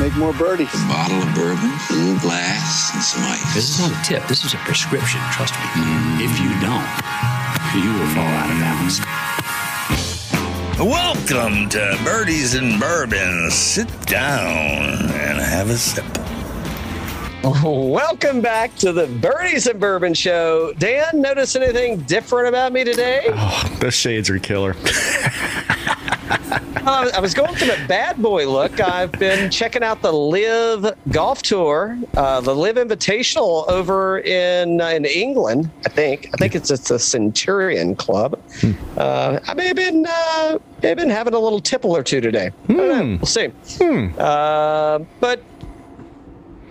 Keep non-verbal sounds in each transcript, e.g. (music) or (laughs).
make more birdies. A bottle of bourbon, a little glass, and some ice. This is not a tip. This is a prescription. Trust me. Mm. If you don't, you will fall out of bounds. Welcome to Birdies and Bourbon. Sit down and have a sip. (laughs) Welcome back to the Birdies and Bourbon Show. Dan, notice anything different about me today? Oh, those shades are killer. (laughs) Uh, I was going for the bad boy look. I've been checking out the LIV Golf Tour, uh, the LIV Invitational over in uh, in England. I think. I think it's it's a Centurion Club. Uh, I may have been uh, may have been having a little tipple or two today. Know. We'll see. Uh, but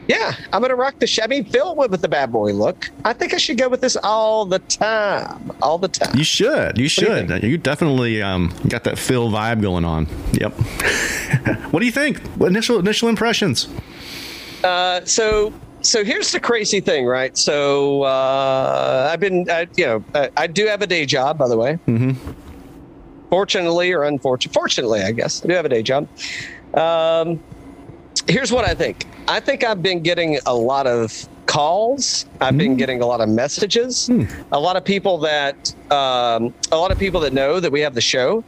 yeah, I'm gonna rock the. Chevy Phil went with the bad boy look. I think I should go with this all the time, all the time. You should. You you should. You, definitely um, got that Phil vibe going on. Yep. (laughs) what do you think? What initial initial impressions? Uh, so so here's the crazy thing, right? So uh, I've been, I, you know, I, I do have a day job, by the way. Mm-hmm. Fortunately or unfortunately, fortunately, I guess I do have a day job. Um, here's what I think. I think I've been getting a lot of calls. I've been getting a lot of messages. A lot of people that um, a lot of people that know that we have the show.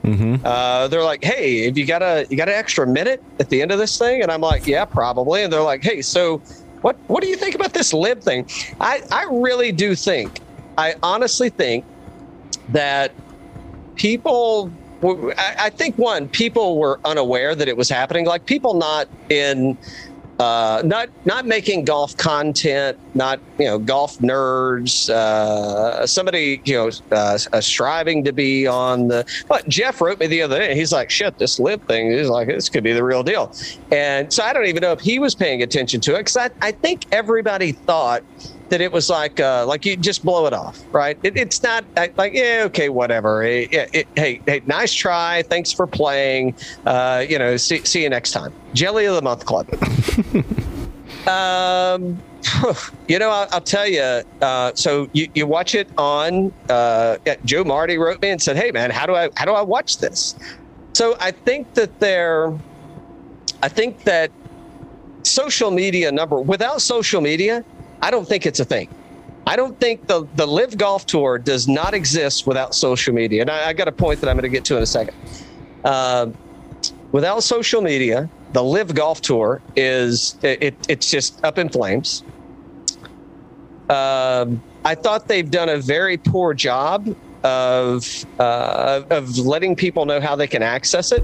Uh, they're like, "Hey, if you got a you got an extra minute at the end of this thing?" And I'm like, "Yeah, probably." And they're like, "Hey, so what what do you think about this lib thing?" I I really do think. I honestly think that people I, think one people were unaware that it was happening like people not in uh, not not making golf content, not you know golf nerds. Uh, somebody you know uh, uh, striving to be on the. But Jeff wrote me the other day. He's like, "Shit, this lip thing is like this could be the real deal." And so I don't even know if he was paying attention to it because I, I think everybody thought that it was like uh, like you just blow it off, right? It, it's not like yeah, okay, whatever. Yeah, it- hey, hey, nice try. Thanks for playing. Uh, you know, see, see you next time. Jelly of the Month Club. (laughs) um, you know, I'll, I'll tell you. Uh, so you, you watch it on. Uh, Joe Marty wrote me and said, "Hey, man, how do I how do I watch this?" So I think that they're. I think that social media number without social media, I don't think it's a thing. I don't think the the LIV Golf Tour does not exist without social media, and I, I got a point that I'm going to get to in a second. Uh, without social media, the LIV Golf Tour is it, it it's just up in flames. Um, I thought they've done a very poor job of uh, of letting people know how they can access it.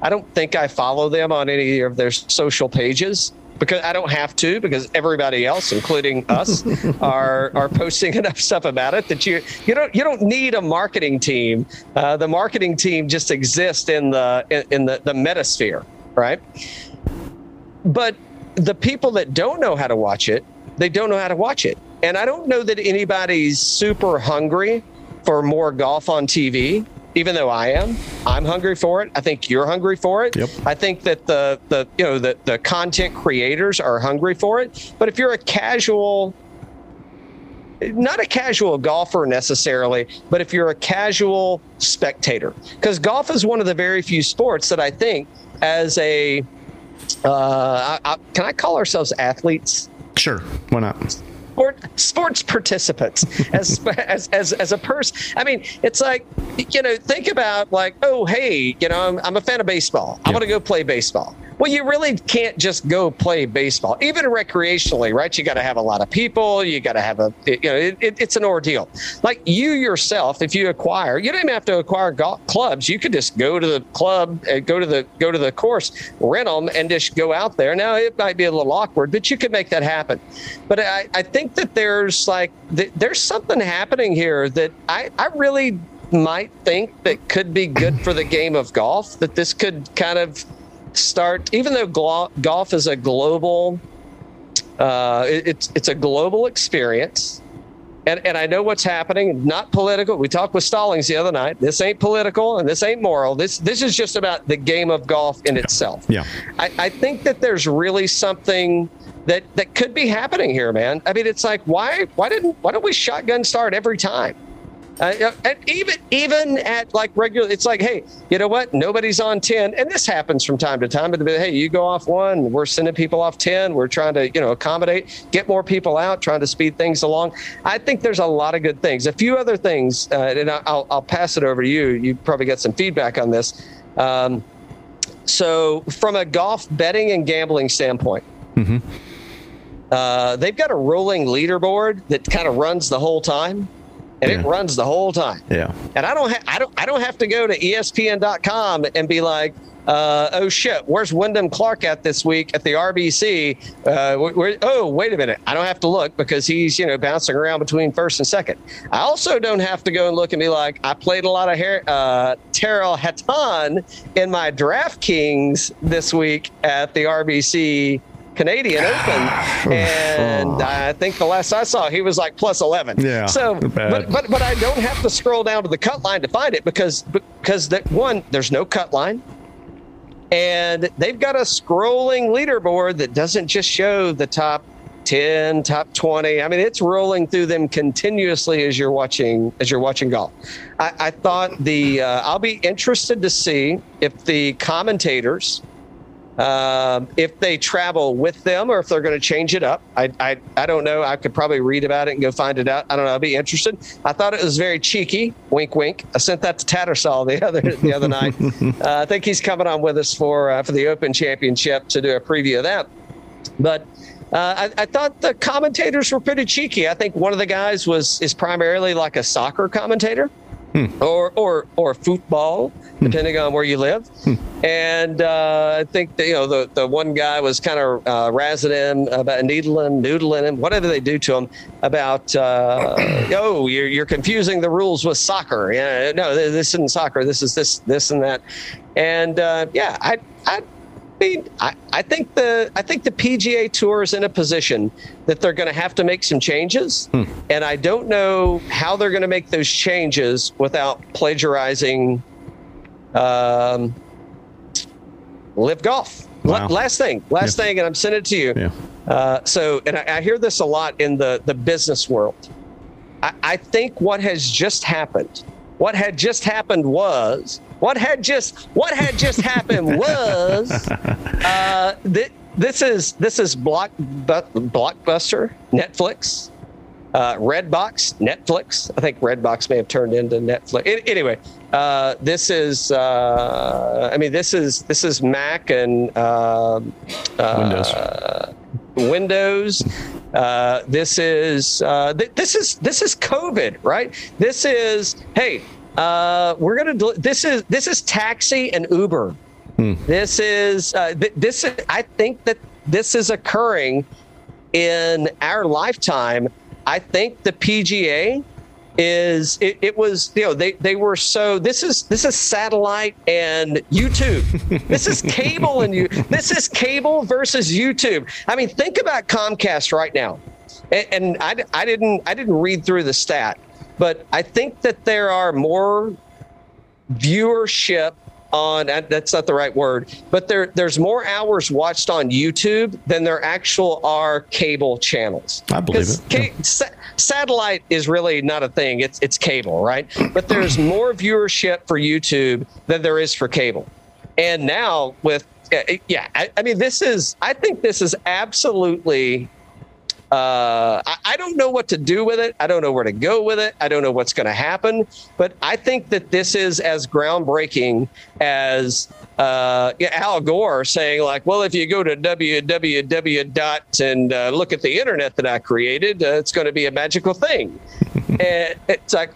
I don't think I follow them on any of their social pages because I don't have to because everybody else, including us, (laughs) are are posting (laughs) enough stuff about it that you you don't you don't need a marketing team. Uh, the marketing team just exists in the in, in the the metasphere, right? But the people that don't know how to watch it, they don't know how to watch it. And I don't know that anybody's super hungry for more golf on TV, even though I am. I'm hungry for it. I think you're hungry for it. Yep. I think that the the you know the, the content creators are hungry for it. But if you're a casual not a casual golfer necessarily, but if you're a casual spectator, because golf is one of the very few sports that I think, as a, uh, I, I, can I call ourselves athletes? Sure. Why not? Sport, sports participants as, (laughs) as as as a person. I mean, it's like you know, think about like, oh, hey, you know, I'm, I'm a fan of baseball. I Yeah. want to go play baseball. Well, you really can't just go play baseball, even recreationally, right? You got to have a lot of people. You got to have a, you know, it, it, it's an ordeal. Like you yourself, if you acquire, you don't even have to acquire golf clubs. You could just go to the club, uh, go to the go to the course, rent them, and just go out there. Now it might be a little awkward, but you could make that happen. But I, I think that there's like th- there's something happening here that I, I really might think that could be good for the game of golf. That this could kind of start, even though glo- golf is a global, uh, it- it's it's a global experience. And, and I know what's happening. Not political. We talked with Stallings the other night. This ain't political and this ain't moral. This this is just about the game of golf in itself. Yeah. I, I think that there's really something that that could be happening here, man. I mean, it's like why why didn't why don't we shotgun start every time? Uh, and even even at like regular, it's like, hey, you know what? Nobody's on ten, and this happens from time to time. But hey, you go off one, we're sending people off ten. We're trying to you know accommodate, get more people out, trying to speed things along. I think there's a lot of good things. A few other things, uh, and I'll I'll pass it over to you. You probably get some feedback on this. Um, so, from a golf betting and gambling standpoint. Uh, they've got a rolling leaderboard that kind of runs the whole time, and Yeah. it runs the whole time. Yeah. And I don't, ha- I don't, I don't have to go to ESPN.com and be like, uh, "Oh shit, where's Wyndham Clark at this week at the RBC?" Uh, wh- where, oh, wait a minute, I don't have to look because he's you know bouncing around between first and second. I also don't have to go and look and be like, "I played a lot of hair, uh, Tyrrell Hatton in my DraftKings this week at the RBC." Canadian Open, (sighs) and I think the last I saw, he was like plus eleven. Yeah, So, but but but I don't have to scroll down to the cut line to find it because because that one there's no cut line, and they've got a scrolling leaderboard that doesn't just show the top 10 top 20 i mean it's rolling through them continuously as you're watching as you're watching golf. I, I thought the uh, i'll be interested to see if the commentators um, if they travel with them or if they're going to change it up. I, I, I don't know. I could probably read about it and go find it out. I don't know. I'd be interested. I thought it was very cheeky. Wink, wink. I sent that to Tattersall the (laughs) other the other night. (laughs) Uh, I think he's coming on with us for uh, for the Open Championship to do a preview of that. But uh, I, I thought the commentators were pretty cheeky. I think one of the guys was is primarily like a soccer commentator or or or football, depending on where you live. And uh, I think that, you know the the one guy was kind of uh, razzing him about needling, noodling him, whatever they do to him about. Uh, (clears throat) oh, you're you're confusing the rules with soccer. Yeah, no, this isn't soccer. This is this this and that. And uh, yeah, I I. mean, I, I think the I think the PGA Tour is in a position that they're going to have to make some changes, and I don't know how they're going to make those changes without plagiarizing um, LIV golf. Wow. last thing, last Yeah. thing, and I'm sending it to you. Yeah. Uh, so, and I, I hear this a lot in the the business world. I, I think what has just happened, what had just happened was, what had just what had just happened (laughs) was, uh, th- this is this is block bu- blockbuster Netflix. Uh, Redbox, Netflix. I think Redbox may have turned into Netflix. An- anyway, uh, this is. Uh, I mean, this is this is Mac and um Windows. uh, Windows. Uh, this is uh, th- this is this is COVID, right? This is hey, uh, we're gonna. Del- this is this is taxi and Uber. This is uh, th- this. Is, I think that this is occurring in our lifetime. I think the PGA is it, it was you know they they were so this is this is satellite and YouTube. (laughs) This is cable and you this is cable versus YouTube. I mean think about Comcast right now. And, and I, I didn't I didn't read through the stat but I think that there are more viewership on that's not the right word but there there's more hours watched on YouTube than there actual are cable channels. I believe it, ca- sa- satellite is really not a thing. It's it's cable right? But there's (clears throat) more viewership for YouTube than there is for cable. And now with uh, yeah I, I mean this is I think this is absolutely uh, I, I don't know what to do with it. I don't know where to go with it. I don't know what's going to happen. But I think that this is as groundbreaking as uh, Al Gore saying, like, well, if you go to www dot and uh, look at the internet that I created, uh, it's going to be a magical thing. (laughs) and it's like,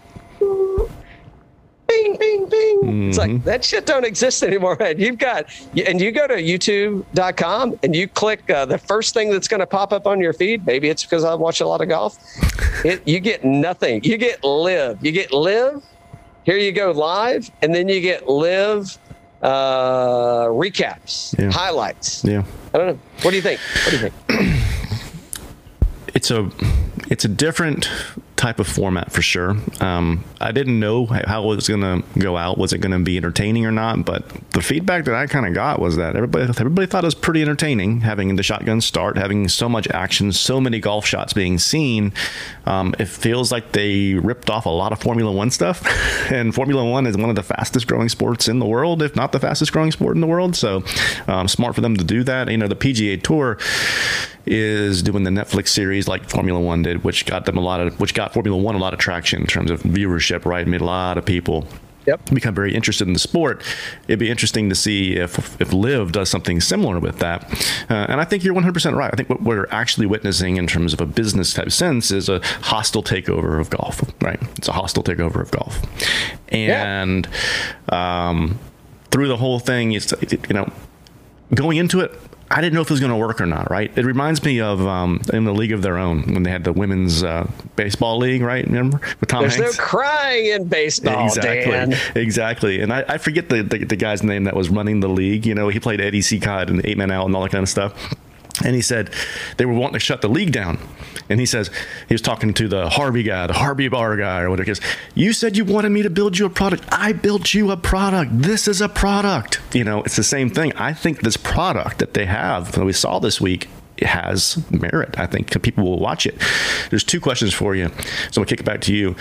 bing, bing, bing. It's like that shit don't exist anymore, man. You've got, and you go to youtube.com and you click uh, the first thing that's going to pop up on your feed. Maybe it's because I watch a lot of golf. (laughs) It, you get nothing. You get live. You get live. Here you go live, and then you get live uh, recaps, Yeah. highlights. Yeah. I don't know. What do you think? What do you think? (clears throat) it's a it's a different type of format for sure. Um, I didn't know how it was going to go out. Was it going to be entertaining or not? But the feedback that I kind of got was that everybody everybody thought it was pretty entertaining, having the shotgun start, having so much action, so many golf shots being seen. Um, it feels like they ripped off a lot of Formula One stuff, (laughs) and Formula One is one of the fastest growing sports in the world, if not the fastest growing sport in the world. So um, smart for them to do that. You know, the PGA Tour is doing the Netflix series like Formula One did, which got them a lot of, which got Formula One a lot of traction in terms of viewership. Right, made a lot of people Yep. become very interested in the sport. It'd be interesting to see if if LIV does something similar with that. Uh, and I think you're 100% right. I think what we're actually witnessing in terms of a business type sense is a hostile takeover of golf. Right? It's a hostile takeover of golf, and um, through the whole thing, it's you know going into it. I didn't know if it was going to work or not, right? It reminds me of um, in the League of Their Own when they had the women's uh, baseball league, right? Remember with Tom There's Hanks? no crying in baseball, exactly, Dan. exactly. And I, I forget the, the the guy's name that was running the league. You know, he played Eddie Cicotte and Eight Men Out and all that kind of stuff. And he said they were wanting to shut the league down. And he says he was talking to the Harvey guy, the Harvey Bar guy, or whatever. He goes, "You said you wanted me to build you a product. I built you a product. This is a product. You know, it's the same thing. I think this product that they have that we saw this week it has merit. I think people will watch it. There's two questions for you, so I'm gonna kick it back to you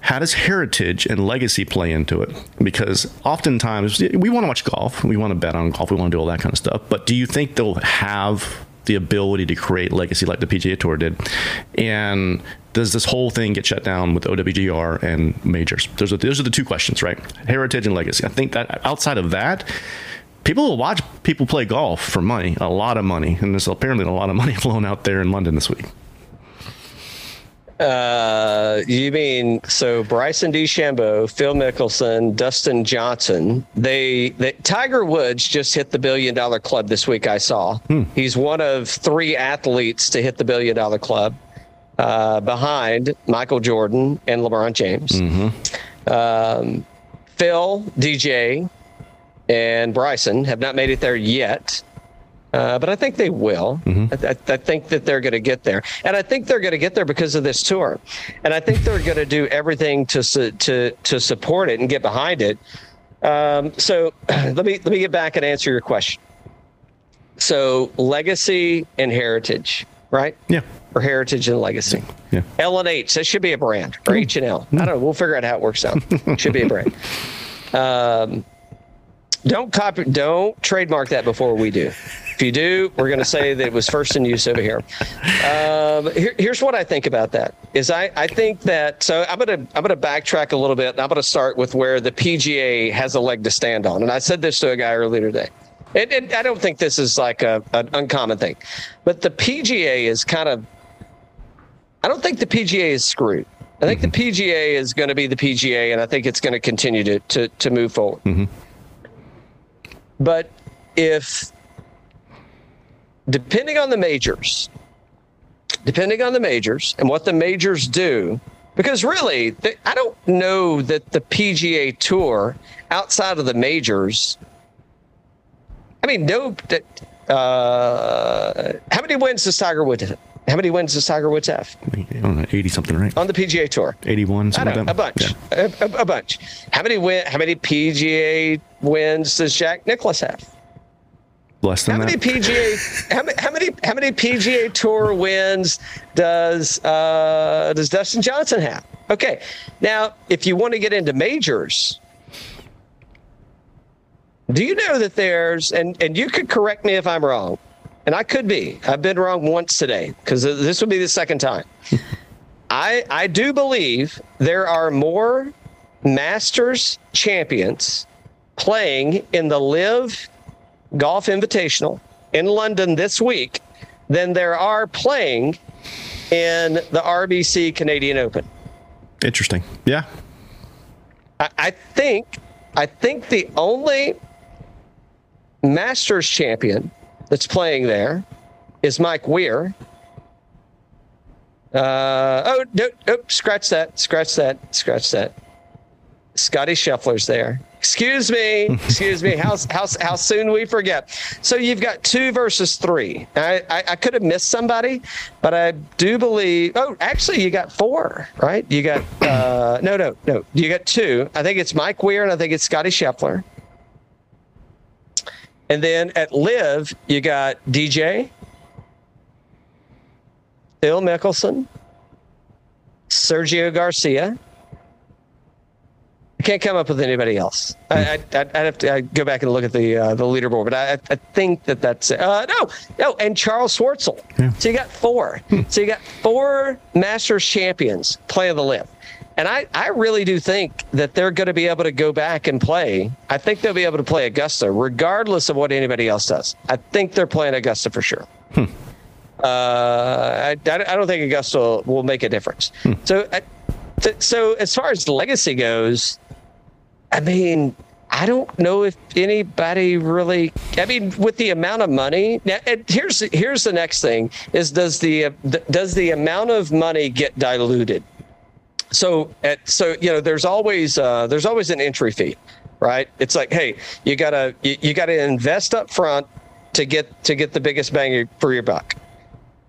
how does heritage and legacy play into it? Because oftentimes we want to watch golf, we want to bet on golf, we want to do all that kind of stuff. But do you think they'll have the ability to create legacy like the PGA Tour did? And does this whole thing get shut down with OWGR and majors? Those are, those are the two questions, right? Heritage and legacy. I think that outside of that, people will watch people play golf for money, a lot of money. And there's apparently a lot of money (laughs) flowing out there in London this week. Uh, you mean so Bryson DeChambeau, Phil Mickelson, Dustin Johnson? They, they Tiger Woods just hit the billion dollar club this week. I saw he's one of three athletes to hit the billion dollar club, uh, behind Michael Jordan and LeBron James. Um, Phil, DJ, and Bryson have not made it there yet. Uh, but I think they will. I, I, I think that they're going to get there, and I think they're going to get there because of this tour, and I think they're going to do everything to su- to to support it and get behind it. Um, so (clears throat) let me let me get back and answer your question. So legacy and heritage, right? Yeah. Or heritage and legacy. Yeah. L and H. That should be a brand, or H and L. I don't know. We'll figure out how it works out. (laughs) should be a brand. Um, don't copy. Don't trademark that before we do. If you do, we're going to say that it was first in use over here. Um, here. Here's what I think about that. Is I, I think that so I'm going to I'm going to backtrack a little bit. And I'm going to start with where the PGA has a leg to stand on. And I said this to a guy earlier today. And, and I don't think this is like a, an uncommon thing, but the PGA is kind of. I don't think the PGA is screwed. I think the PGA is going to be the PGA, and I think it's going to continue to to, to move forward. But if, depending on the majors, depending on the majors and what the majors do, because really, I don't know that the PGA Tour outside of the majors. I mean, no. that, Uh, how many wins does Tiger Woods? have? How many wins does Tiger Woods have I don't know, 80 something, right? on the PGA Tour? 81, I something don't know, like a bunch, Yeah. a, a- a bunch. How many win? How many PGA wins does Jack Nicklaus have? Less than How many that. PGA? (laughs) How many? How many? How many PGA Tour wins does uh, does Dustin Johnson have? Okay, now if you want to get into majors, do you know that there's and and you could correct me if I'm wrong, and I could be. I've been wrong once today because this would be the second time. (laughs) I I do believe there are more Masters champions playing in the LIV Golf Invitational in London this week than there are playing in the RBC Canadian Open. Interesting. Yeah. I, I think I think the only Masters champion that's playing there is Mike Weir. Uh, oh, no, oh, scratch that, scratch that, scratch that. Scotty Scheffler's there. Excuse me, excuse me. How, how, how soon we forget? So you've got two versus three. I, I, I could have missed somebody, but I do believe. Oh, actually, you got four, right? You got uh, no, no, no. You got two. I think it's Mike Weir and I think it's Scotty Scheffler. And then at Live, you got DJ, Phil Mickelson, Sergio Garcia. Can't come up with anybody else. I, I, I'd have to I'd go back and look at the uh, the leaderboard, but I, I think that that's it. Uh, no, no, and Charles Schwartzel. So you got four. So you got four Masters champions playing the LIV. And I, I really do think that they're going to be able to go back and play. I think they'll be able to play Augusta, regardless of what anybody else does. I think they're playing Augusta for sure. Uh, I, I don't think Augusta will, will make a difference. So, so as far as legacy goes, I mean, I don't know if anybody really. I mean, with the amount of money. Now, here's here's the next thing: is does the uh, does the amount of money get diluted? So, at, so you know, there's always uh, there's always an entry fee, right? It's like, hey, you gotta you, you gotta invest up front to get to get the biggest bang for your buck.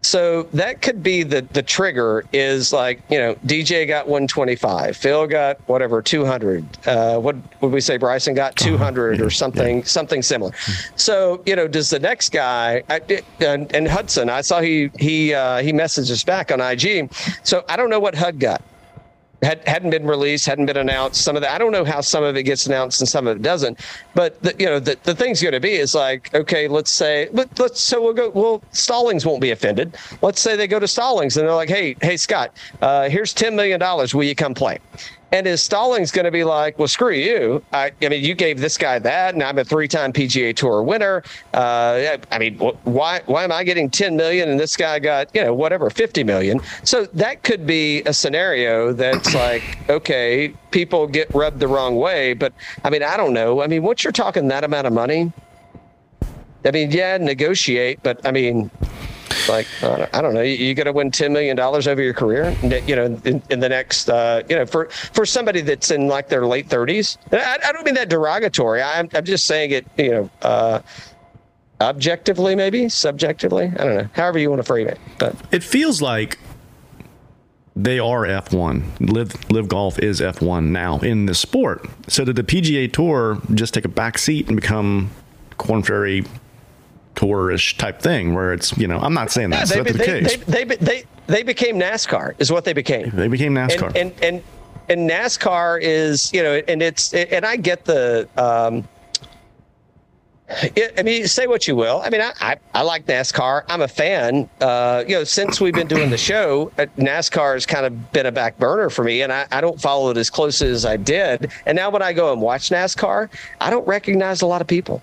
So that could be the the trigger is like you know DJ got 125, Phil got whatever 200. Uh, what would we say? Bryson got 200 or something something similar. So you know, does the next guy I, and, and Hudson? I saw he he uh, he messaged us back on IG. So I don't know what Hud got had, hadn't been released, hadn't been announced. Some of that, I don't know how some of it gets announced and some of it doesn't. But the, you know, the, the thing's going to be is like, okay, let's say, let, let's so we'll go. Well, Stallings won't be offended. Let's say they go to Stallings and they're like, hey, hey, Scott, uh, here's ten million dollars. Will you come play? And is Stallings going to be like, well, screw you? I, I mean, you gave this guy that, and I'm a three-time PGA Tour winner. Uh, I mean, why why am I getting 10 million and this guy got you know whatever 50 million? So that could be a scenario that's (clears throat) like, okay, people get rubbed the wrong way. But I mean, I don't know. I mean, once you're talking that amount of money, I mean, yeah, negotiate, but I mean, like I don't- know, you, you got to win ten million dollars over your career, you know, in, in the next, uh, you know, for for somebody that's in like their late thirties. I, I don't mean that derogatory. I'm I'm just saying it, you know, uh, objectively, maybe subjectively. I don't know, however you want to frame it. But It feels like they are F1. LIV LIV Golf is F1 now in the sport. So did the PGA Tour just take a back seat and become Korn Ferry tourish type thing where it's, you know, I'm not saying that's, they, that's the case. they, they, they they became NASCAR, is what they became. They became NASCAR. and and and, and NASCAR is you know, and it's and I get the. Um, I mean, say what you will. I mean, I, I, I like NASCAR. I'm a fan. Uh, you know, since we've been doing the show, uh, NASCAR has kind of been a back burner for me, and I, I don't follow it as close as I did. And now when I go and watch NASCAR, I don't recognize a lot of people.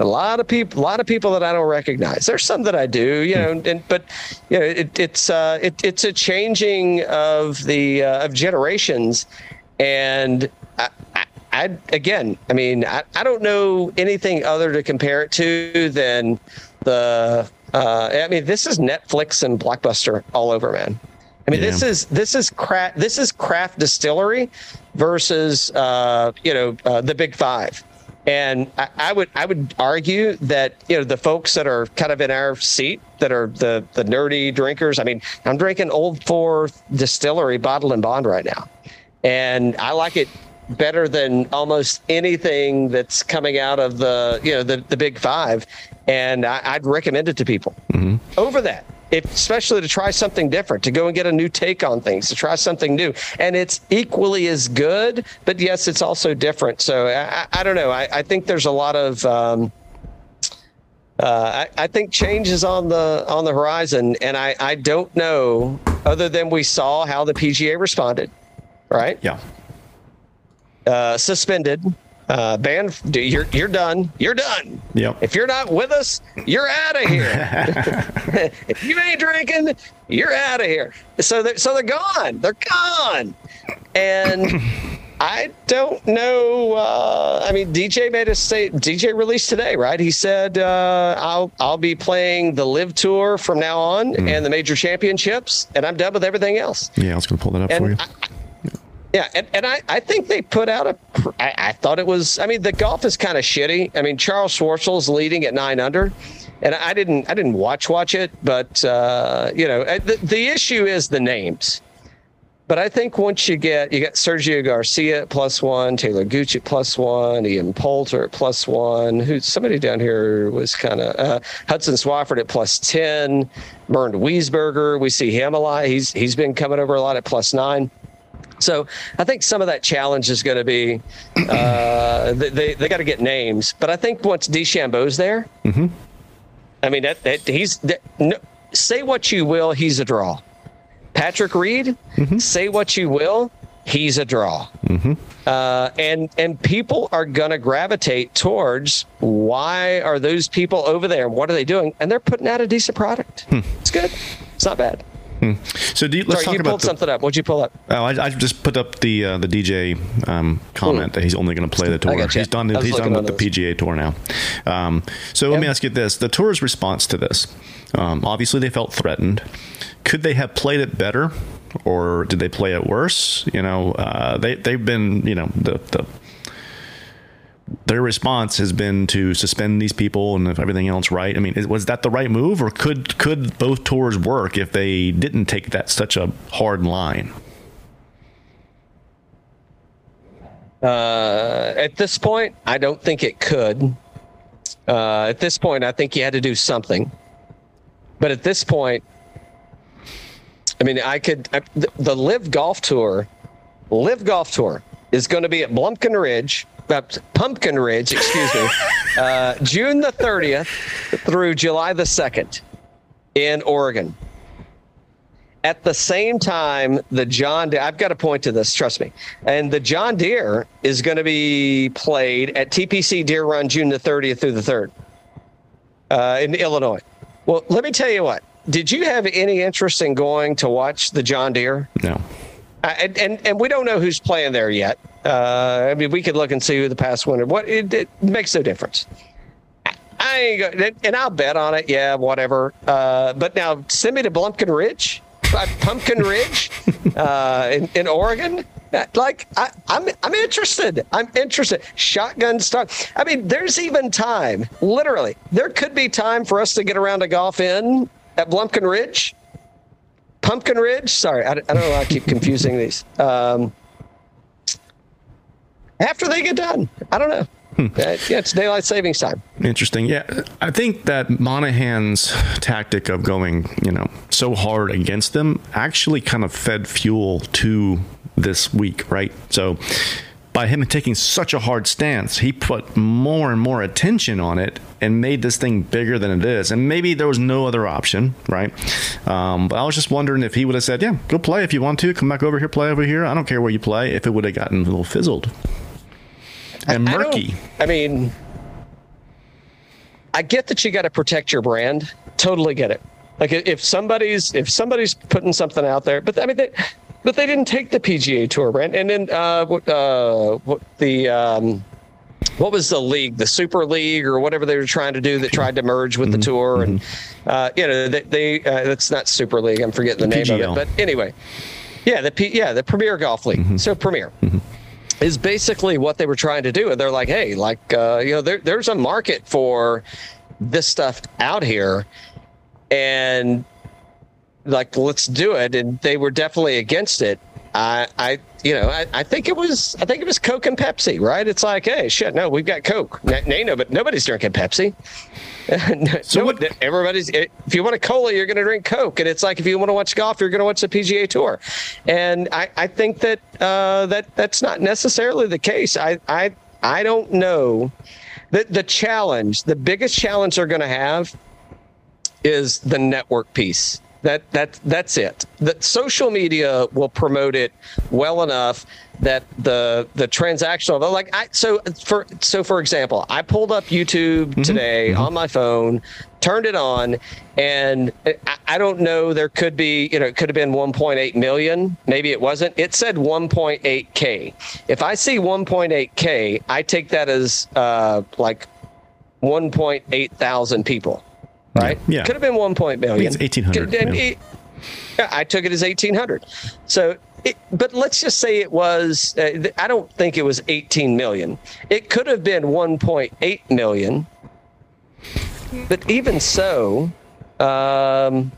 A lot of people, a lot of people that I don't recognize. There's some that I do, you know, and but you know, it, it's uh, it, it's a changing of the uh, of generations, and I, I, I again, I mean, I, I don't know anything other to compare it to than the. Uh, I mean, this is Netflix and Blockbuster all over, man. I mean, Yeah. this is this is craft this is craft distillery versus uh, you know uh, the Big Five. And I, I would I would argue that you know the folks that are kind of in our seat that are the the nerdy drinkers. I mean, I'm drinking Old Fourth Distillery bottle and bond right now, and I like it better than almost anything that's coming out of the you know the the Big Five, and I, I'd recommend it to people mm-hmm. over that. If, especially to try something different, to go and get a new take on things, to try something new, and it's equally as good. But yes, it's also different. So I, I, don't know. I, I think there's a lot of. Um, uh, I, I think change is on the on the horizon, and I, I don't know other than we saw how the PGA responded, right? yeah. Uh, suspended, uh. You're you're done. You're done. Yep. If you're not with us, you're out of here. (laughs) if you ain't drinking, you're out of here. So they're so they're gone. They're gone. And (clears throat) I don't know. Uh, I mean, DJ made a say. DJ released today, right? He said, uh, "I'll I'll be playing the LIV Tour from now on and the major championships, and I'm done with everything else." Yeah, I was going to pull that up for you. I, Yeah, and, and I, I think they put out a. I, I thought it was. I mean, the golf is kind of shitty. I mean, Charles Schwartzel's leading at nine under, and I didn't I didn't watch watch it, but uh, you know, the, the issue is the names. But I think once you get you got Sergio Garcia at plus one, Taylor Gooch at plus one, Ian Poulter at plus one. Who somebody down here was kind of uh, Hudson Swafford at plus ten, Bernd Wiesberger. We see him a lot. He's he's been coming over a lot at plus nine. So I think some of that challenge is going to be uh, they they got to get names. But I think once DeChambeau's there, Mm-hmm. I mean that, that he's that, no, say what you will, he's a draw. Patrick Reed, say what you will, he's a draw. Uh, and and people are going to gravitate towards why are those people over there? What are they doing? And they're putting out a decent product. It's good. It's not bad. So do you, let's Sorry, talk you about pulled the, something up. What'd you pull up? Oh, I, I just put up the uh, the DJ um, comment that he's only going to play the tour. He's done. He's done with the on PGA Tour now. Um, so let me ask you this: the tour's response to this. Um, obviously, they felt threatened. Could they have played it better, or did they play it worse? You know, uh, they they've been you know the the their response has been to suspend these people and if everything else right. I mean, was that the right move, or could could both tours work if they didn't take that such a hard line? Uh, at this point, I don't think it could. Uh, at this point, I think you had to do something. But at this point, I mean, I could. I, the, the LIV Golf Tour, LIV Golf Tour is going to be at Blumpkin Ridge, uh, Pumpkin Ridge, excuse me, (laughs) uh, June the 30th through July the 2nd in Oregon. At the same time, the John Deere, I've got to point to this, trust me. And the John Deere is going to be played at TPC Deer Run June the 30th through the 3rd uh, in Illinois. Well, let me tell you what. Did you have any interest in going to watch the John Deere? No. Uh, and, and and we don't know who's playing there yet. Uh, I mean, we could look and see who the past winner. What it, it makes no difference. I- and I'll bet on it. Yeah, whatever. Uh, but now send me to Blumpkin Ridge, uh, Pumpkin Ridge, (laughs) uh, in, in Oregon. Uh, Like I, I'm, I'm interested. I'm interested. Shotgun start. I mean, there's even time. Literally, there could be time for us to get around to golf in at Blumpkin Ridge. Pumpkin Ridge. Sorry, I, I don't know. why I keep (laughs) confusing these. Um, after they get done, I don't know. Uh, yeah, it's daylight savings time. Interesting. Yeah, I think that Monahan's tactic of going, you know, so hard against them actually kind of fed fuel to this week, right? So by him taking such a hard stance, he put more and more attention on it and made this thing bigger than it is. And maybe there was no other option, right? Um, but I was just wondering if he would have said, "Yeah, go play if you want to. Come back over here, play over here. I don't care where you play." If it would have gotten a little fizzled and I murky. I mean, I get that you got to protect your brand. Totally get it. Like if somebody's if somebody's putting something out there, but I mean, they, but they didn't take the PGA Tour brand. And then uh, what uh, what the um, what was the league, the Super League or whatever they were trying to do that tried to merge with the tour, and uh, you know they, they uh, that's not Super League. I'm forgetting the, name PGL. of it, but anyway, yeah, the P, yeah the Premier Golf League. So Premier is basically what they were trying to do. And they're like, hey, like, uh, you know, there, there's a market for this stuff out here. And like, let's do it. And they were definitely against it. I, I, you know, I, I think it was, I think it was Coke and Pepsi, right? It's like, hey, shit, no, we've got Coke. N- no, but nobody's drinking Pepsi. (laughs) So No, what- everybody's if you want a cola you're going to drink coke and it's like if you want to watch golf you're going to watch the pga tour. And i, I think that uh, that that's not necessarily the case. I i i don't know. The, the challenge the biggest challenge they're going to have is the network piece that that that's it. That social media will promote it well enough that the the transactional like i so for so for example i pulled up youtube today on my phone turned it on and I, I don't know there could be you know it could have been 1.8 million. Maybe it wasn't. It said 1.8k if i see 1.8k i take that as uh like 1.8 thousand people right Yeah. could have been 1 point million it's 1,800, Could- yeah. it- I took it as 1800. So, it, but let's just say it was, uh, I don't think it was 18 million. It could have been 1.8 million. But even so, um,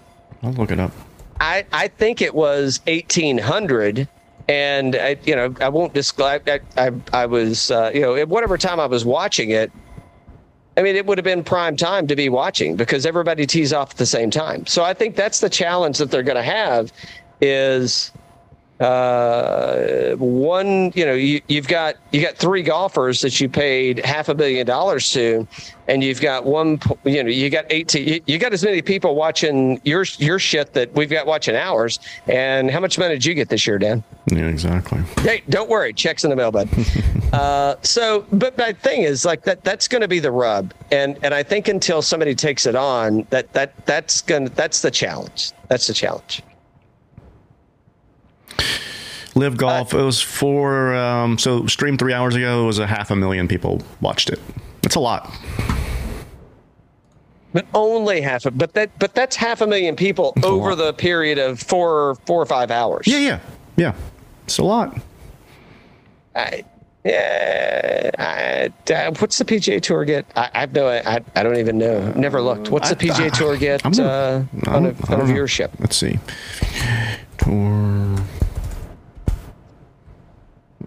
I'll look it up. I, I think it was 1800 and I, you know I won't describe I, I, I was uh, you know at whatever time I was watching it I mean it would have been prime time to be watching because everybody tees off at the same time. So I think that's the challenge that they're going to have is uh, one, you know, you, you've got you got three golfers that you paid half a billion dollars to, and you've got one, you know, you got eighteen, you, you got as many people watching your your shit that we've got watching ours. And how much money did you get this year, Dan? Yeah, exactly. Hey, don't worry, checks in the mail, bud. (laughs) uh, so, but my thing is like that. That's going to be the rub, and and I think until somebody takes it on, that that that's gonna that's the challenge. That's the challenge. LIV Golf. it was for um, so streamed three hours ago. It was a half a million people watched it. That's a lot. But only half of but that but that's half a million people That's over the period of four four or five hours. Yeah, yeah, yeah. It's a lot. I, yeah. I, uh, what's the PGA Tour get? I, I have no. I, I don't even know. Never looked. What's the PGA Tour get uh, on, a, on a viewership? Let's see. Tour.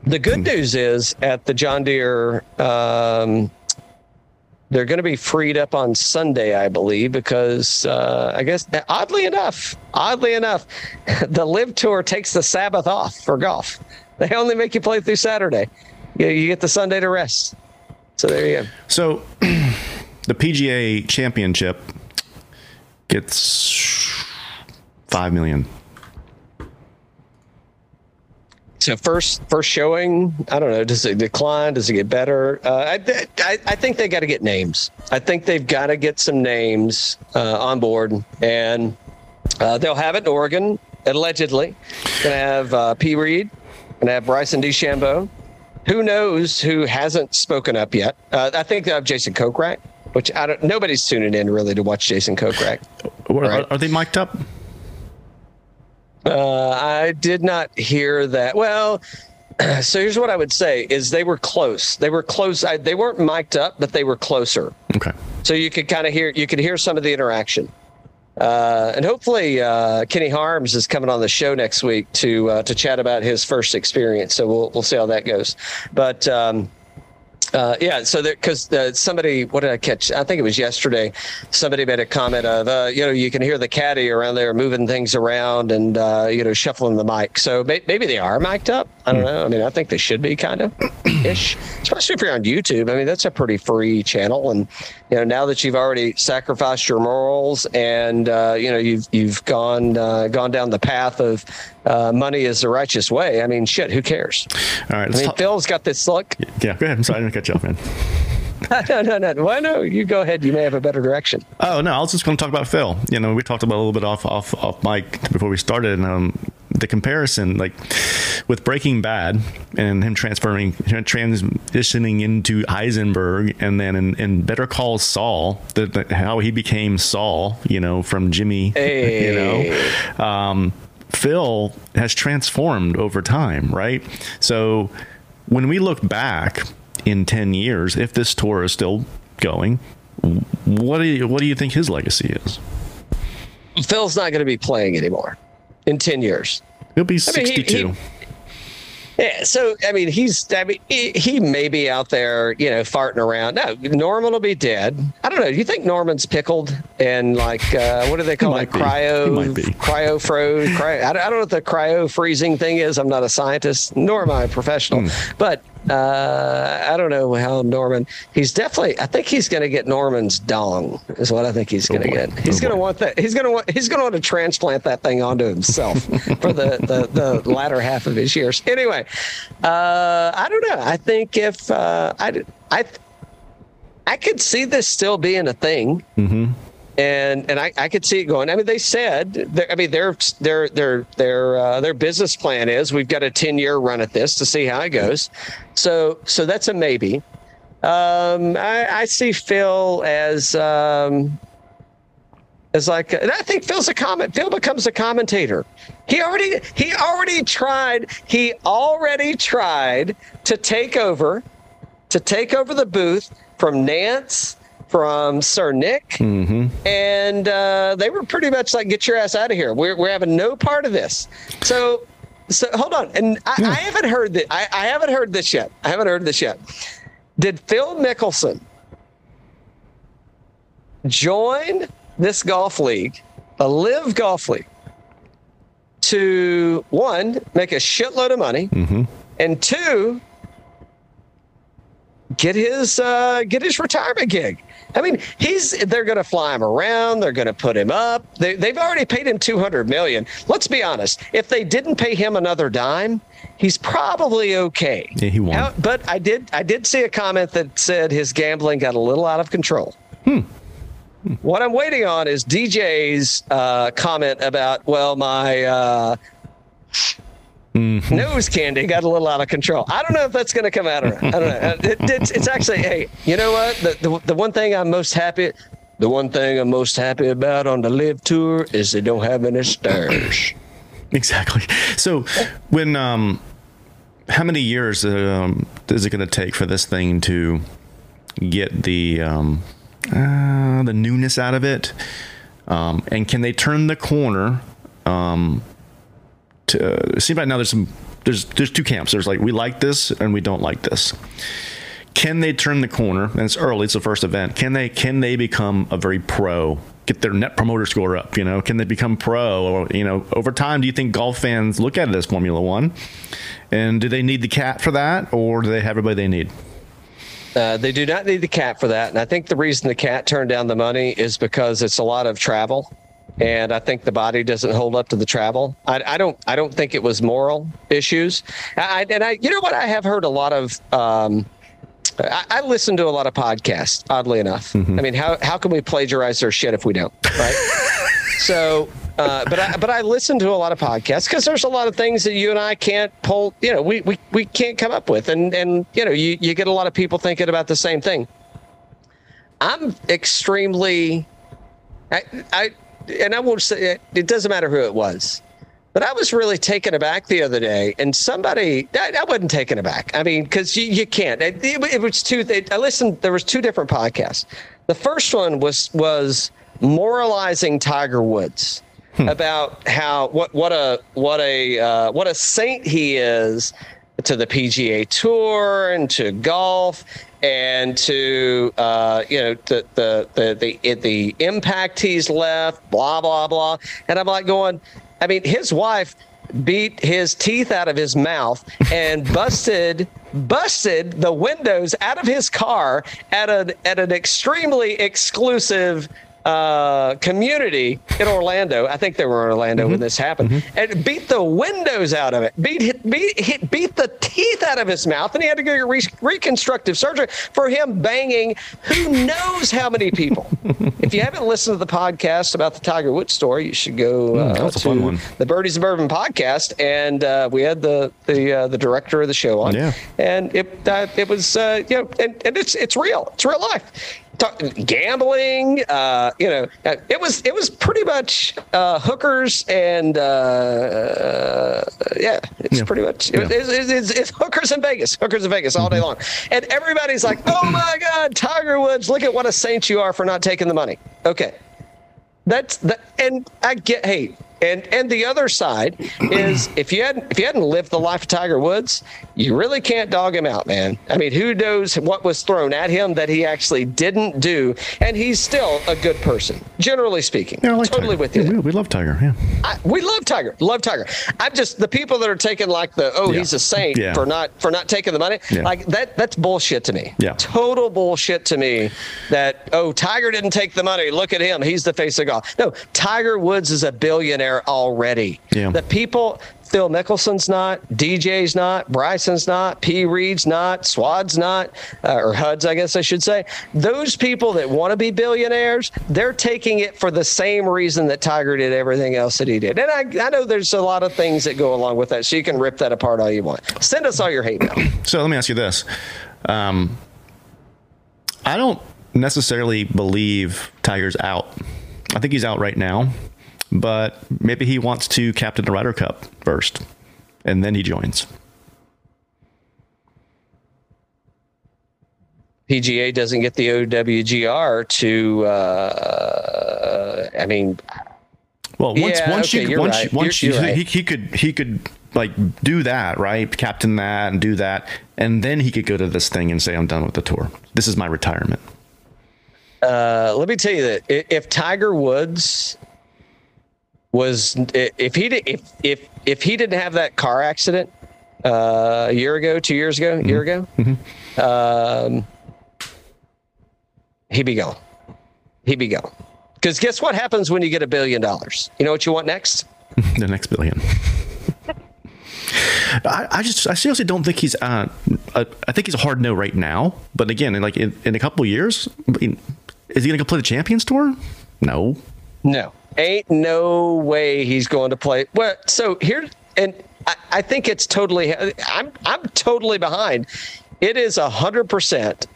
The good news is at the John Deere, um, they're going to be freed up on Sunday, I believe, because uh, I guess oddly enough, oddly enough, (laughs) the LIV Tour takes the Sabbath off for golf. They only make you play through Saturday. You, you get the Sunday to rest. So there you go. So, (clears throat) the PGA Championship gets five million. So first, first showing, I don't know. Does it decline? Does it get better? Uh, I, I, I think they got to get names. I think they've got to get some names uh, on board, and uh, they'll have it in Oregon allegedly. Going to have uh, P. Reed, going to have Bryson DeChambeau. Who knows who hasn't spoken up yet? Uh, I think have Jason Kokrak, which I don't. Nobody's tuning in really to watch Jason Kokrak. Are, (laughs) Right. are they mic'd up? Uh, I did not hear that. Well, (clears throat) so here's what I would say: is they were close. They were close. I, they weren't mic'd up, but they were closer. Okay. So you could kind of hear. You could hear some of the interaction. Uh, and hopefully, uh, Kenny Harms is coming on the show next week to uh, to chat about his first experience. So we'll we'll see how that goes. But um, uh, yeah, so because uh, somebody, what did I catch? I think it was yesterday. Somebody made a comment of, uh, you know, you can hear the caddy around there moving things around and uh, you know shuffling the mic. So may- maybe they are mic'd up. I don't know. I mean, I think they should be kind of ish, especially if you're on YouTube. I mean, that's a pretty free channel, and you know, now that you've already sacrificed your morals and uh, you know you've you've gone uh, gone down the path of uh, money is the righteous way. I mean, shit, who cares? All right. I mean, talk. Phil's got this look. Yeah, go ahead. I'm sorry, I didn't cut you off, man. no, no, no. Why no? You go ahead. You may have a better direction. Oh no, I was just going to talk about Phil. You know, we talked about a little bit off off off mic before we started, and um, the comparison, like with Breaking Bad and him transferring transitioning into Heisenberg, and then in, in Better Call Saul, the, the, how he became Saul. You know, from Jimmy. Hey. (laughs) You know, um, Phil has transformed over time, right? So when we look back in 10 years, if this tour is still going, what do you what do you think his legacy is? Phil's not going to be playing anymore in 10 years. He'll be I mean, he- 62. he- Yeah, so I mean, he's I mean, he, he may be out there, you know, farting around. No, Norman will be dead. I don't know. Do you think Norman's pickled and like uh, what do they call it? be. Cryo, He might be. cryo froze. Cryo, I, don't, I don't know what the cryo freezing thing is. I'm not a scientist, nor am I a professional. Hmm. But uh, I don't know how Norman. He's definitely. I think he's going to get Norman's dong. Is what I think he's going to get. He's Oh, going to want that. He's going to want. He's going to want to transplant that thing onto himself (laughs) for the, the the latter half of his years. Anyway, uh, I don't know. I think if uh, I I I could see this still being a thing. Mm-hmm. And and I, I could see it going. I mean, they said. I mean, their their their their uh, their business plan is we've got a ten year run at this to see how it goes. So so that's a maybe. Um, I, I see Phil as um, It's like, and I think Phil's a comment. Phil becomes a commentator. He already, he already tried. He already tried to take over, to take over the booth from Nantz, from Sir Nick, and uh, they were pretty much like, "Get your ass out of here. We're we're having no part of this." So, so hold on, and I, I haven't heard that. I, I haven't heard this yet. I haven't heard this yet. Did Phil Mickelson join this golf league, a LIV golf league, to one, make a shitload of money, and two, get his uh, get his retirement gig. I mean, he's they're going to fly him around. They're going to put him up. They, they've already paid him two hundred million. Let's be honest. If they didn't pay him another dime, he's probably okay. Yeah, he won. How- but I did I did see a comment that said his gambling got a little out of control. Hmm. What I'm waiting on is DJ's uh, comment about well, my uh, nose candy got a little out of control. I don't know if that's going to come out or not. I don't know. Uh, It, it's, it's actually, hey, you know what? The, the, the one thing I'm most happy, the one thing I'm most happy about on the LIV tour is they don't have any stairs. (coughs) Exactly. So when um, how many years um, is it going to take for this thing to get the um, uh, the newness out of it? Um, and can they turn the corner? To it seems right now there's some there's there's two camps. There's like we like this and we don't like this. Can they turn the corner? And it's early; it's the first event. Can they can they become a very pro? Get their net promoter score up. You know, can they become pro? Or you know, over time, do you think golf fans look at it as Formula One? And do they need the cat for that, or do they have everybody they need? Uh, they do not need the cat for that. And I think the reason the cat turned down the money is because it's a lot of travel. And I think the body doesn't hold up to the travel. I, I don't. I don't think it was moral issues. I, and I, you know what? I have heard a lot of. Um, I, I listen to a lot of podcasts. Oddly enough, I mean, how how can we plagiarize their shit if we don't? Right. (laughs) so, uh, but I, but I listen to a lot of podcasts because there's a lot of things that you and I can't pull. You know, we we, we can't come up with, and and you know, you you get a lot of people thinking about the same thing. I'm extremely, I, I and I won't say it, it doesn't matter who it was, but I was really taken aback the other day, and somebody I, I wasn't taken aback. I mean, because you, you can't. It, it, it was two. It, I listened. There was two different podcasts. The first one was was moralizing Tiger Woods about how what what a what a uh, what a saint he is to the PGA Tour and to golf and to uh, you know the the the the, the impact he's left, blah blah blah. And I'm like going, I mean, his wife beat his teeth out of his mouth and (laughs) busted busted the windows out of his car at an at an extremely exclusive uh, community in Orlando. I think they were in Orlando when this happened, and beat the windows out of it. Beat beat hit, beat the teeth out of his mouth, and he had to go get re- reconstructive surgery for him banging who knows how many people. (laughs) if you haven't listened to the podcast about the Tiger Woods story, you should go uh, that's to the Birdies of Bourbon podcast, and uh, we had the the uh, the director of the show on, Yeah. and it uh, it was uh, you know, and, and it's it's real, it's real life. Talk, gambling, uh, you know, uh, it was it was pretty much uh, hookers and uh, yeah, it's Yeah. pretty much it, Yeah. it's, it's, it's, it's hookers in Vegas, hookers in Vegas all day long, and everybody's like, oh my God, Tiger Woods, look at what a saint you are for not taking the money. Okay, that's the and I get hey and and the other side is (clears throat) if you hadn't if you hadn't lived the life of Tiger Woods, you really can't dog him out, man. I mean, who knows what was thrown at him that he actually didn't do, and he's still a good person, generally speaking. Yeah, I like totally Tiger. with you. Yeah, we, we love Tiger. Yeah. I, we love Tiger, love Tiger. I'm just the people that are taking like the oh Yeah. he's a saint for not for not taking the money. Like that that's bullshit to me. Yeah. total bullshit to me. That oh Tiger didn't take the money. Look at him, he's the face of golf. No, Tiger Woods is a billionaire already. Yeah. The people. Phil Mickelson's not, DJ's not, Bryson's not, P. Reed's not, Swad's not, uh, or HUD's, I guess I should say. Those people that want to be billionaires, they're taking it for the same reason that Tiger did everything else that he did. And I, I know there's a lot of things that go along with that, so you can rip that apart all you want. Send us all your hate mail. (clears throat) So let me ask you this. Um, I don't necessarily believe Tiger's out I think he's out right now, but maybe he wants to captain the Ryder Cup first, and then he joins. PGA doesn't get the OWGR to. Uh, I mean, Well, once Yeah, once okay, you once right. once You're- you, you're he, right. he could he could like do that right, captain that and do that, and then he could go to this thing and say, "I'm done with the tour. This is my retirement." uh, let me tell you that if Tiger Woods was if he if if if he didn't have that car accident uh, a year ago, two years ago, a year ago, um, he'd be gone. He'd be gone. Because guess what happens when you get a billion dollars? You know what you want next? (laughs) the next billion. (laughs) I, I just I seriously don't think he's uh I, I think he's a hard no right now. But again, in like in, in a couple of years, I mean, is he going to go play the Champions Tour? No. No, ain't no way he's going to play. Well, so here, and I, I think it's totally. I'm I'm totally behind. It is a hundred percent.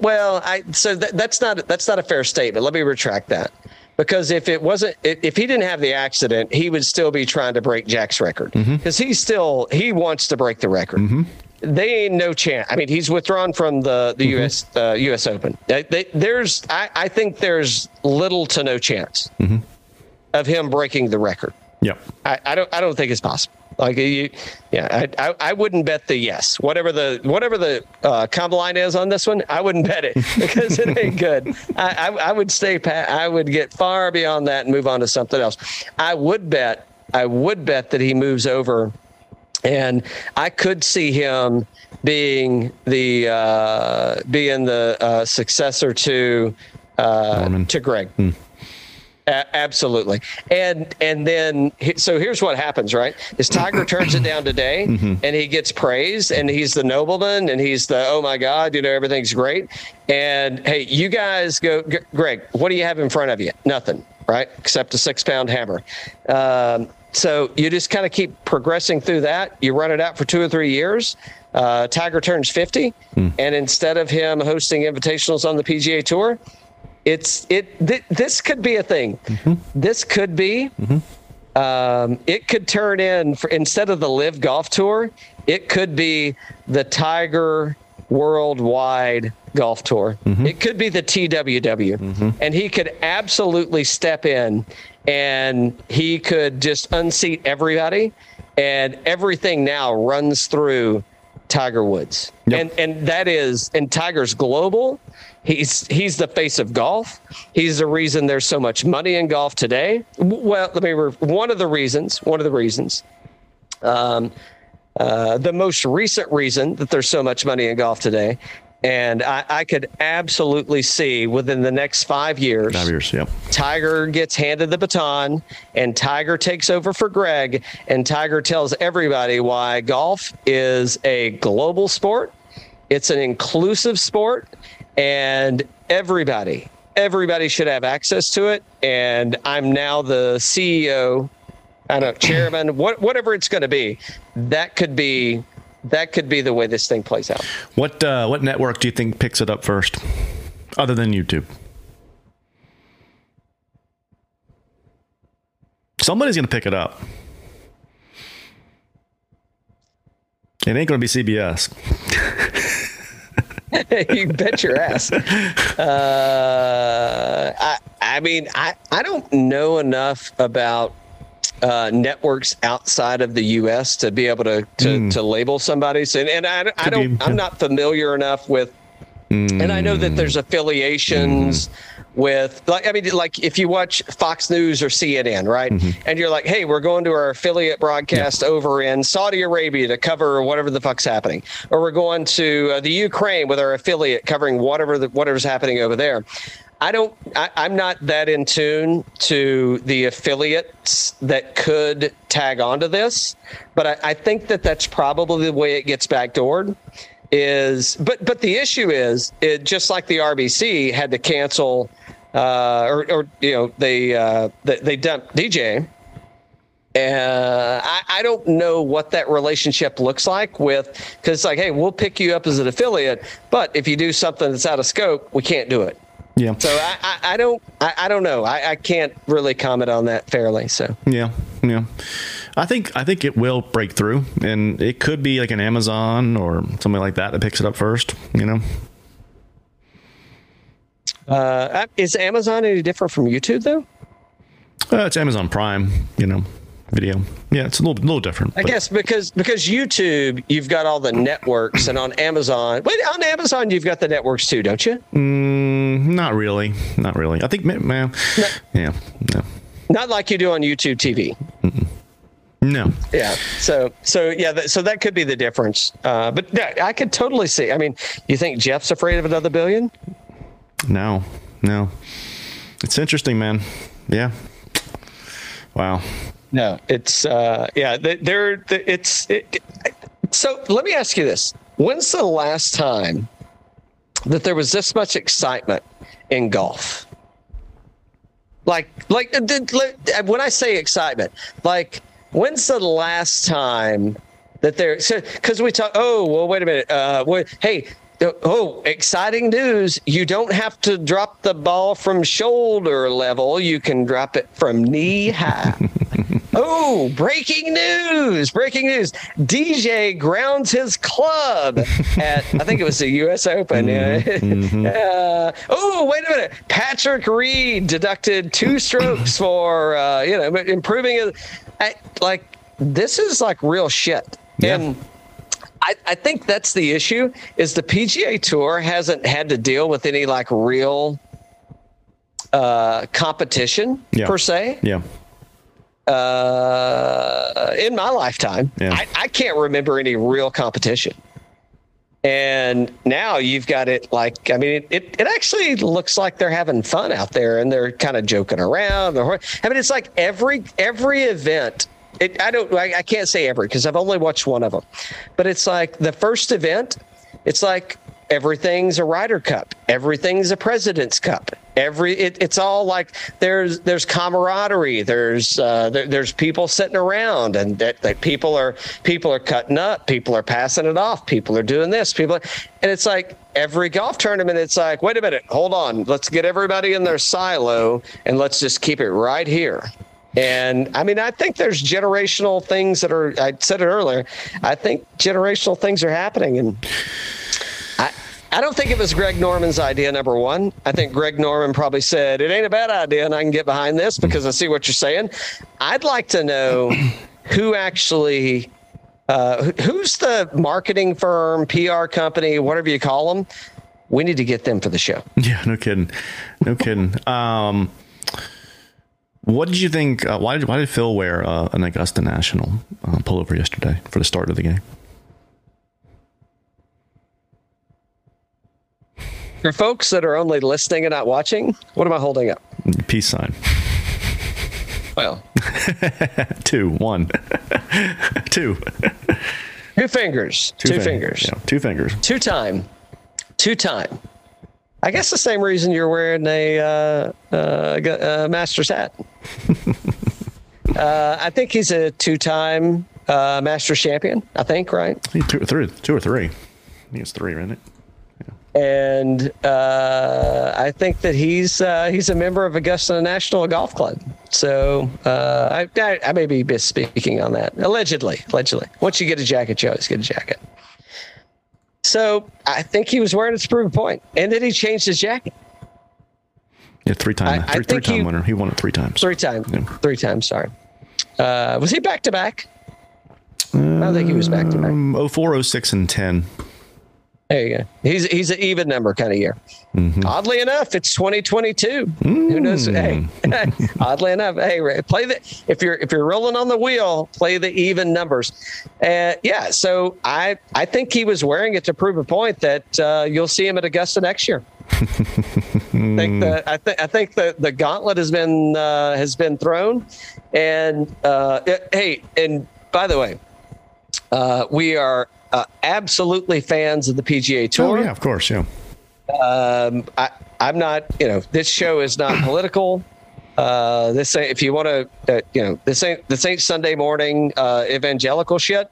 Well, I so that, that's not that's not a fair statement. Let me retract that. Because if it wasn't, if he didn't have the accident, he would still be trying to break Jack's record. Mm-hmm. Because he's still he wants to break the record. Mm-hmm. They ain't no chance. I mean, he's withdrawn from the the mm-hmm. U.S. Uh, U.S. Open. They, they, there's, I, I think there's little to no chance of him breaking the record. Yeah, I, I don't I don't think it's possible. Like you, yeah, I, I I wouldn't bet the yes. Whatever the whatever the uh, line is on this one, I wouldn't bet it (laughs) because it ain't good. I, I I would stay pat. I would get far beyond that and move on to something else. I would bet. I would bet that he moves over, and I could see him being the uh, being the uh, successor to uh, Norman. to Greg. A- absolutely. And and then so here's what happens, right? Is Tiger (clears throat) turns it down today and he gets praised and he's the nobleman and he's the oh my god, you know everything's great. And hey, you guys go G- Greg, what do you have in front of you? Nothing, right? Except a 6-pound hammer. Um, so you just kind of keep progressing through that. You run it out for 2 or 3 years. Uh, Tiger turns 50 and instead of him hosting invitationals on the PGA Tour, it's it th- this could be a thing. Mm-hmm. This could be mm-hmm. um, it could turn in for, instead of the LIV golf tour it could be the tiger worldwide golf tour. Mm-hmm. It could be the tww and he could absolutely step in and he could just unseat everybody and everything now runs through tiger woods. Yep. and and that is and tiger's global He's he's the face of golf. He's the reason there's so much money in golf today. Well, let me re- one of the reasons. One of the reasons. Um, uh, the most recent reason that there's so much money in golf today, and I, I could absolutely see within the next five years, Five years. Yep. Tiger gets handed the baton and Tiger takes over for Greg and Tiger tells everybody why golf is a global sport. It's an inclusive sport and everybody everybody should have access to it and I'm now the CEO I don't know, chairman, (laughs) what, whatever it's going to be. That could be that could be the way this thing plays out. What uh, what network do you think picks it up first, other than YouTube? Somebody's going to pick it up. It ain't going to be CBS. (laughs) (laughs) you bet your ass. Uh, I, I mean, I, I don't know enough about uh, networks outside of the U.S. to be able to to, to label somebody. So, and I, I don't. Be, I'm not familiar enough with. And I know that there's affiliations Hmm. with, like, I mean, like if you watch Fox News or CNN, right? Mm-hmm. And you're like, hey, we're going to our affiliate broadcast over in Saudi Arabia to cover whatever the fuck's happening, or we're going to uh, the Ukraine with our affiliate covering whatever the, whatever's happening over there. I don't. I, I'm not that in tune to the affiliates that could tag onto this, but I, I think that that's probably the way it gets backdoored. Is but but the issue is it just like the RBC had to cancel, uh, or or you know they uh, they, they dumped DJ. Uh, I, I don't know what that relationship looks like with because it's like, hey, we'll pick you up as an affiliate, but if you do something that's out of scope, we can't do it. Yeah. So I, I, I don't I, I don't know. I, I can't really comment on that fairly. So Yeah, yeah. I think I think it will break through, and it could be like an Amazon or something like that that picks it up first. You know. uh, is Amazon any different from YouTube though? Uh, it's Amazon Prime, you know, video. Yeah, it's a little little different. I but- guess because because YouTube you've got all the networks, and on Amazon, wait, on Amazon you've got the networks too, don't you? Mm, not really, not really. I think, ma- man, yeah, no, Not like you do on YouTube TV. No. Yeah. So so yeah. That, so that could be the difference. Uh, but I could totally see. I mean, you think Jeff's afraid of another billion? No, no. It's interesting, man. Yeah. Wow. No. It's uh, yeah. They're it's it, so. Let me ask you this: When's the last time that there was this much excitement in golf? Like like when I say excitement, like when's the last time that there? So because we talk. Oh well, wait a minute. Uh, wait, hey. Oh, exciting news. You don't have to drop the ball from shoulder level. You can drop it from knee high. (laughs) Oh, breaking news! Breaking news! DJ grounds his club at I think it was the U.S. Open. (laughs) Uh, oh, wait a minute! Patrick Reed deducted two strokes (clears throat) for uh, you know improving it. I, like this is like real shit. Yeah. And I, I think that's the issue is the PGA Tour hasn't had to deal with any like real uh, competition Yeah. per se Yeah. uh, in my lifetime. Yeah. I, I can't remember any real competition. And now you've got it like, I mean, it, it, it actually looks like they're having fun out there and they're kind of joking around. I mean, it's like every every event. It, I don't, I, I can't say every because I've only watched one of them, but it's like the first event. It's like everything's a Ryder Cup, everything's a President's Cup. Every it, it's all like there's there's camaraderie. There's uh, there, there's people sitting around, and that, that people are people are cutting up. People are passing it off. People are doing this. People, and it's like every golf tournament. It's like, wait a minute, hold on. Let's get everybody in their silo, and let's just keep it right here. And I mean, I think there's generational things that are. I said it earlier. I think generational things are happening, and I don't think it was Greg Norman's idea, number one. I think Greg Norman probably said, it ain't a bad idea and I can get behind this because I see what you're saying. I'd like to know who actually, uh, who's the marketing firm, PR company, whatever you call them. We need to get them for the show. (laughs) Yeah, no kidding, no kidding. Um, what did you think? Uh, why did why did Phil wear uh, an Augusta National uh, pullover yesterday for the start of the game? For folks that are only listening and not watching, what am I holding up? Peace sign. Well, (laughs) Two, one, (laughs) two, two fingers, two, fing- fingers. Yeah, two fingers. two time, two time. I guess the same reason you're wearing a uh, uh, uh, Masters hat. (laughs) uh, I think he's a two time uh, Masters champion. I think right, Two or three. Two or three. I think it's three, isn't it? And uh, I think that he's uh, he's a member of Augusta National Golf Club. So uh, I, I I may be misspeaking on that. Allegedly, allegedly. Once you get a jacket, you always get a jacket. So I think he was wearing it to prove a point, and then he changed his jacket. Yeah, three time, I- I three, three think time he- winner. He won it three times. Three times. Yeah. Three times. Sorry. Uh, was he back to back? I don't think he was back to back. Um, 04, 06, and 10. There you go. He's he's an even number kind of year. Oddly enough, it's 2022. Who knows? Hey, (laughs) oddly enough, hey, play the if you're if you're rolling on the wheel, play the even numbers. Uh, yeah. So I I think he was wearing it to prove a point that uh, you'll see him at Augusta next year. (laughs) I think the I think I think the the gauntlet has been uh, has been thrown, and uh, hey, and by the way, uh, we are uh, absolutely fans of the PGA Oh, Tour. yeah, of course. Yeah. Um, I, I'm not, you know, this show is not (clears throat) political. Uh, this ain't, if you want to, uh, you know, this ain't this ain't Sunday morning uh, evangelical shit.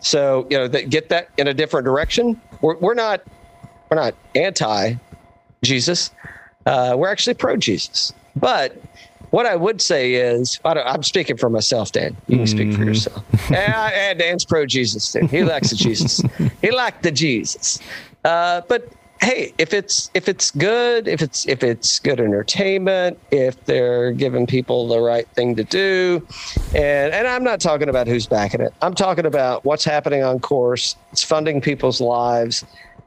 So you know, that get that in a different direction. We're, we're not we're not anti Jesus, Uh, we're actually pro Jesus. But what I would say is, I am speaking for myself, Dan. You can speak for yourself. and, and Dan's pro Jesus too. He likes the Jesus. (laughs) he liked the Jesus. Uh, but hey, if it's if it's good, if it's if it's good entertainment, if they're giving people the right thing to do, and and I'm not talking about who's backing it. I'm talking about what's happening on course. It's funding people's lives.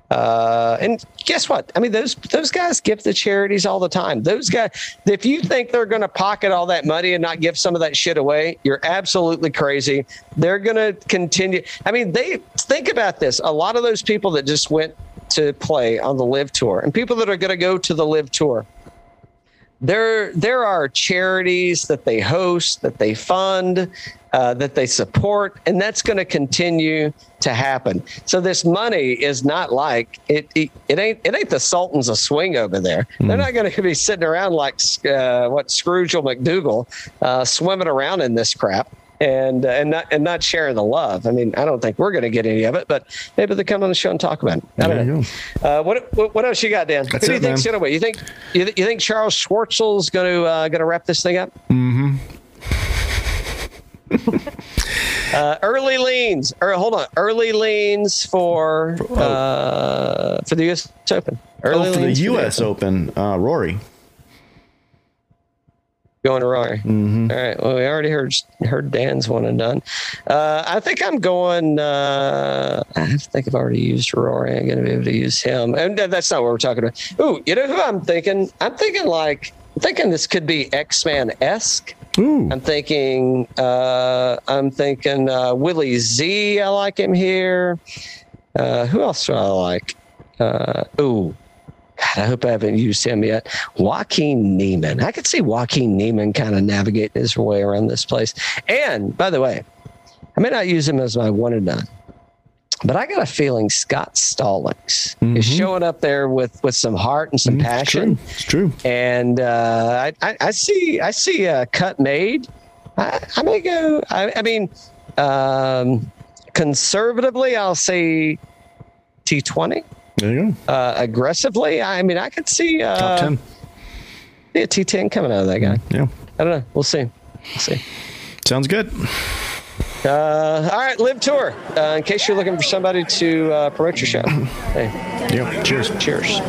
Uh, and guess what? I mean, those those guys give the charities all the time. Those guys, if you think they're going to pocket all that money and not give some of that shit away, you're absolutely crazy. They're going to continue. I mean, they think about this. A lot of those people that just went to play on the LIV tour and people that are going to go to the LIV tour there there are charities that they host that they fund uh, that they support and that's going to continue to happen so this money is not like it it, it ain't it ain't the sultans of swing over there mm. they're not going to be sitting around like uh, what scrooge or mcdougal uh, swimming around in this crap and uh, and not and not sharing the love. I mean, I don't think we're going to get any of it, but maybe they come on the show and talk about it. I don't know. Uh, what, what, what else you got, Dan? That's Who do you it, think? Anyway, you think you, th- you think Charles Schwartzel's going to uh, going to wrap this thing up? Mm-hmm. Uh, early leans, or hold on, early leans for uh, for the U.S. Open. Early oh, for the U.S. For the Open, Open uh, Rory. Going to Rory. Mm-hmm. All right. Well, we already heard heard Dan's one and done. Uh, I think I'm going. Uh, I think I've already used Rory. I'm going to be able to use him, and that's not what we're talking about. Ooh, you know who I'm thinking? I'm thinking like I'm thinking this could be X Man esque. I'm thinking. Uh, I'm thinking uh, Willie Z. I like him here. Uh, who else do I like? Uh, ooh, God, I hope I haven't used him yet. Joaquin Niemann. I could see Joaquin Niemann kind of navigating his way around this place. And by the way, I may not use him as my one and done, but I got a feeling Scott Stallings mm-hmm. is showing up there with with some heart and some mm, passion. It's true. It's true. And uh, I, I, I, see I see a cut made. I, I may go. I, I mean, um, conservatively, I'll say T twenty. There you go. Uh, aggressively, I mean, I could see uh, top ten. Yeah, T ten coming out of that guy. Yeah. I don't know. We'll see. We'll see. Sounds good. Uh, all right, LIV tour. Uh, in case you're looking for somebody to uh, promote your show. (laughs) Hey. Yeah. Cheers. Cheers.